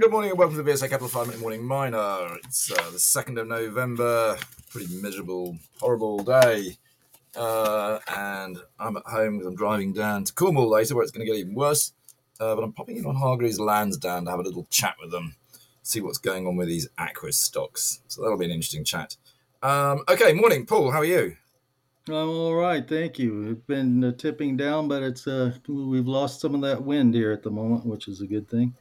Good morning and welcome to the VSA Capital 5 Minute Morning Miner. It's uh, the 2nd of November, pretty miserable, horrible day. Uh, and I'm at home because I'm driving down to Cornwall later where it's going to get even worse. Uh, but I'm popping in on Hargreaves Lansdown to have a little chat with them, see what's going on with these Aquis stocks. So that'll be an interesting chat. Um, okay, morning, Paul. How are you? I'm all right, thank you. It's been uh, tipping down, but it's uh, we've lost some of that wind here at the moment, which is a good thing.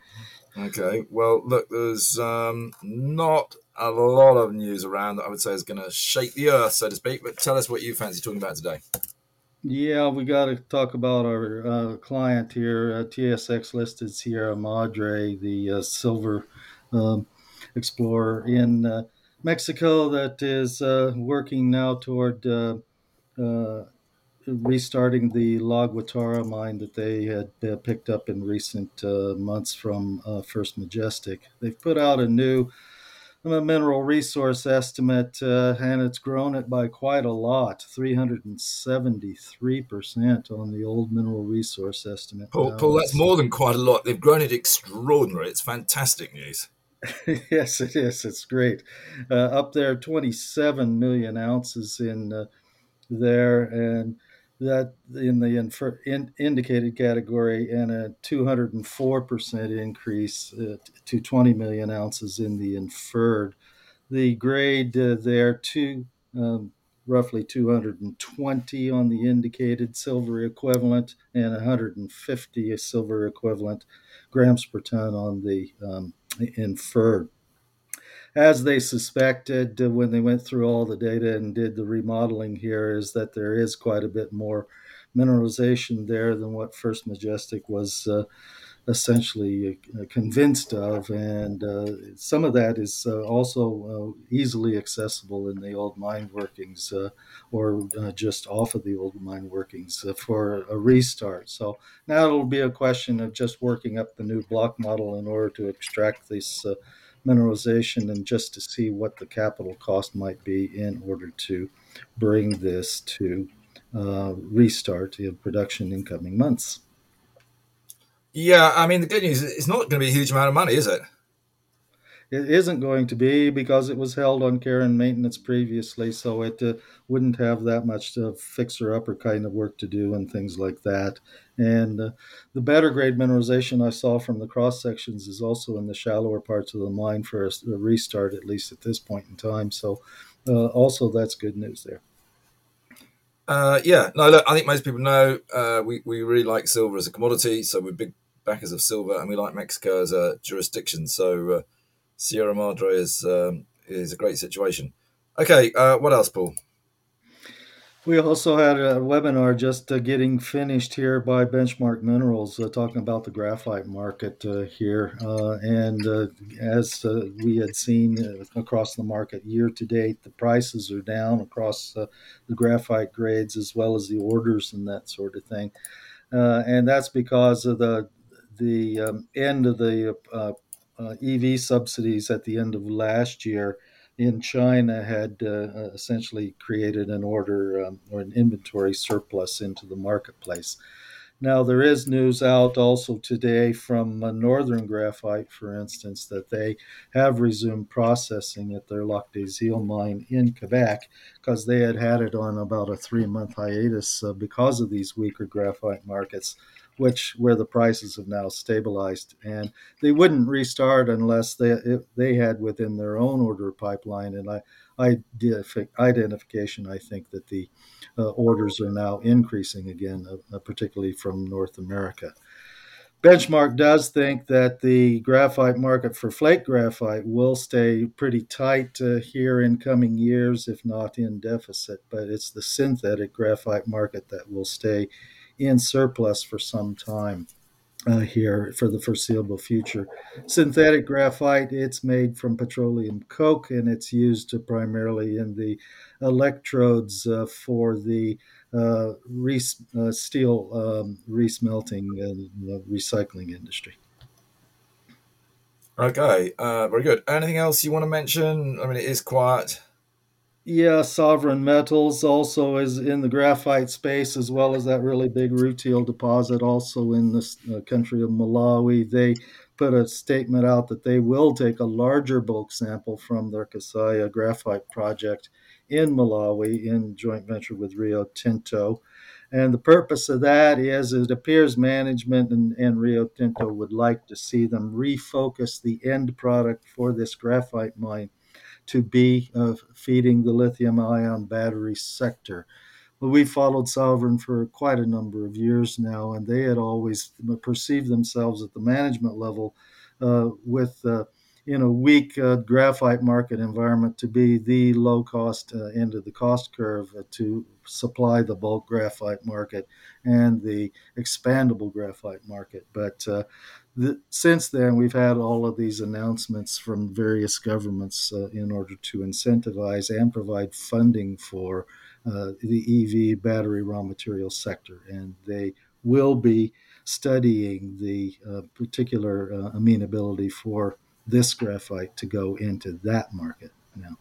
Okay, well, look, there's um, not a lot of news around that I would say is going to shake the earth, so to speak. But tell us what you fancy talking about today. Yeah, we got to talk about our uh, client here, uh, TSX listed Sierra Madre, the uh, silver um, explorer in uh, Mexico that is uh, working now toward uh, restarting the La mine that they had uh, picked up in recent uh, months from uh, First Majestic. They've put out a new uh, mineral resource estimate, uh, and it's grown it by quite a lot 373% on the old mineral resource estimate. Paul, Paul that's more than quite a lot. They've grown it extraordinary. It's fantastic news. yes, it is. It's great. Uh, up there, 27 million ounces in there, and that in the infer, in, indicated category and a 204% increase uh, to 20 million ounces in the inferred. The grade uh, there, two, um, roughly 220 on the indicated silver equivalent and 150 silver equivalent grams per ton on the um, inferred as they suspected uh, when they went through all the data and did the remodeling here, is that there is quite a bit more mineralization there than what First Majestic was uh, essentially uh, convinced of. And uh, some of that is uh, also uh, easily accessible in the old mine workings or just off of the old mine workings for a restart. So now it'll be a question of just working up the new block model in order to extract this mineralization and just to see what the capital cost might be in order to bring this to uh, restart the production in coming months. Yeah, I mean, the good news is it's not going to be a huge amount of money, is it? It isn't going to be because it was held on care and maintenance previously, so it uh, wouldn't have that much to fixer upper kind of work to do and things like that. And uh, the better grade mineralization I saw from the cross sections is also in the shallower parts of the mine for a, a restart, at least at this point in time. So, uh, also that's good news there. Uh, yeah, no, look, I think most people know uh, we, we really like silver as a commodity, so we're big backers of silver, and we like Mexico as a jurisdiction. So uh, Sierra Madre is um, is a great situation. Okay, uh, what else, Paul? We also had a webinar just uh, getting finished here by Benchmark Minerals, uh, talking about the graphite market uh, here. Uh, and uh, as uh, we had seen across the market year to date, the prices are down across the graphite grades as well as the orders and that sort of thing. and that's because of the the um, end of the EV subsidies at the end of last year in China had uh, uh, essentially created an order um, or an inventory surplus into the marketplace. Now, there is news out also today from uh, Northern Graphite, for instance, that they have resumed processing at their Lac des Îles mine in Quebec because they had had it on about a three month hiatus uh, because of these weaker graphite markets which where the prices have now stabilized, and they wouldn't restart unless they they had within their own order pipeline and I, identification. I think that the uh, orders are now increasing again, uh, particularly from North America. Benchmark does think that the graphite market for flake graphite will stay pretty tight uh, here in coming years, if not in deficit. But it's the synthetic graphite market that will stay in surplus for some time. Uh, here for the foreseeable future. Synthetic graphite, it's made from petroleum coke and it's used primarily in the electrodes uh, for the uh, re- uh, steel um, resmelting and recycling industry. Okay, uh, very good. Anything else you want to mention? I mean, it is quiet. Yeah, Sovereign Metals also is in the graphite space, as well as that really big rutile deposit, also in the uh, country of Malawi. They put a statement out that they will take a larger bulk sample from their Kasiya graphite project in Malawi in joint venture with Rio Tinto. And the purpose of that is it appears management and, and, Rio Tinto would like to see them refocus the end product for this graphite mine to be uh, feeding the lithium ion battery sector. Well, we followed Sovereign for quite a number of years now, and they had always perceived themselves at the management level uh, with uh, in a weak uh, graphite market environment to be the low cost uh, end of the cost curve uh, to supply the bulk graphite market and the expandable graphite market. But uh, the, since then, we've had all of these announcements from various governments uh, in order to incentivize and provide funding for the EV battery raw material sector. And they will be studying the particular amenability for this graphite to go into that market now.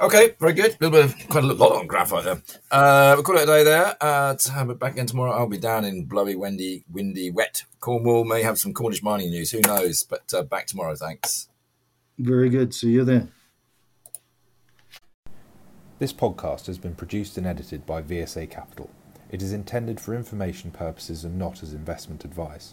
Okay, very good. A little bit of quite a lot on graphite there. Uh, we'll call it a day there. Uh, to have it back again tomorrow. I'll be down in blowy, windy, windy, wet Cornwall. May have some Cornish mining news. Who knows? But uh, back tomorrow. Thanks. Very good. See you then. This podcast has been produced and edited by VSA Capital. It is intended for information purposes and not as investment advice.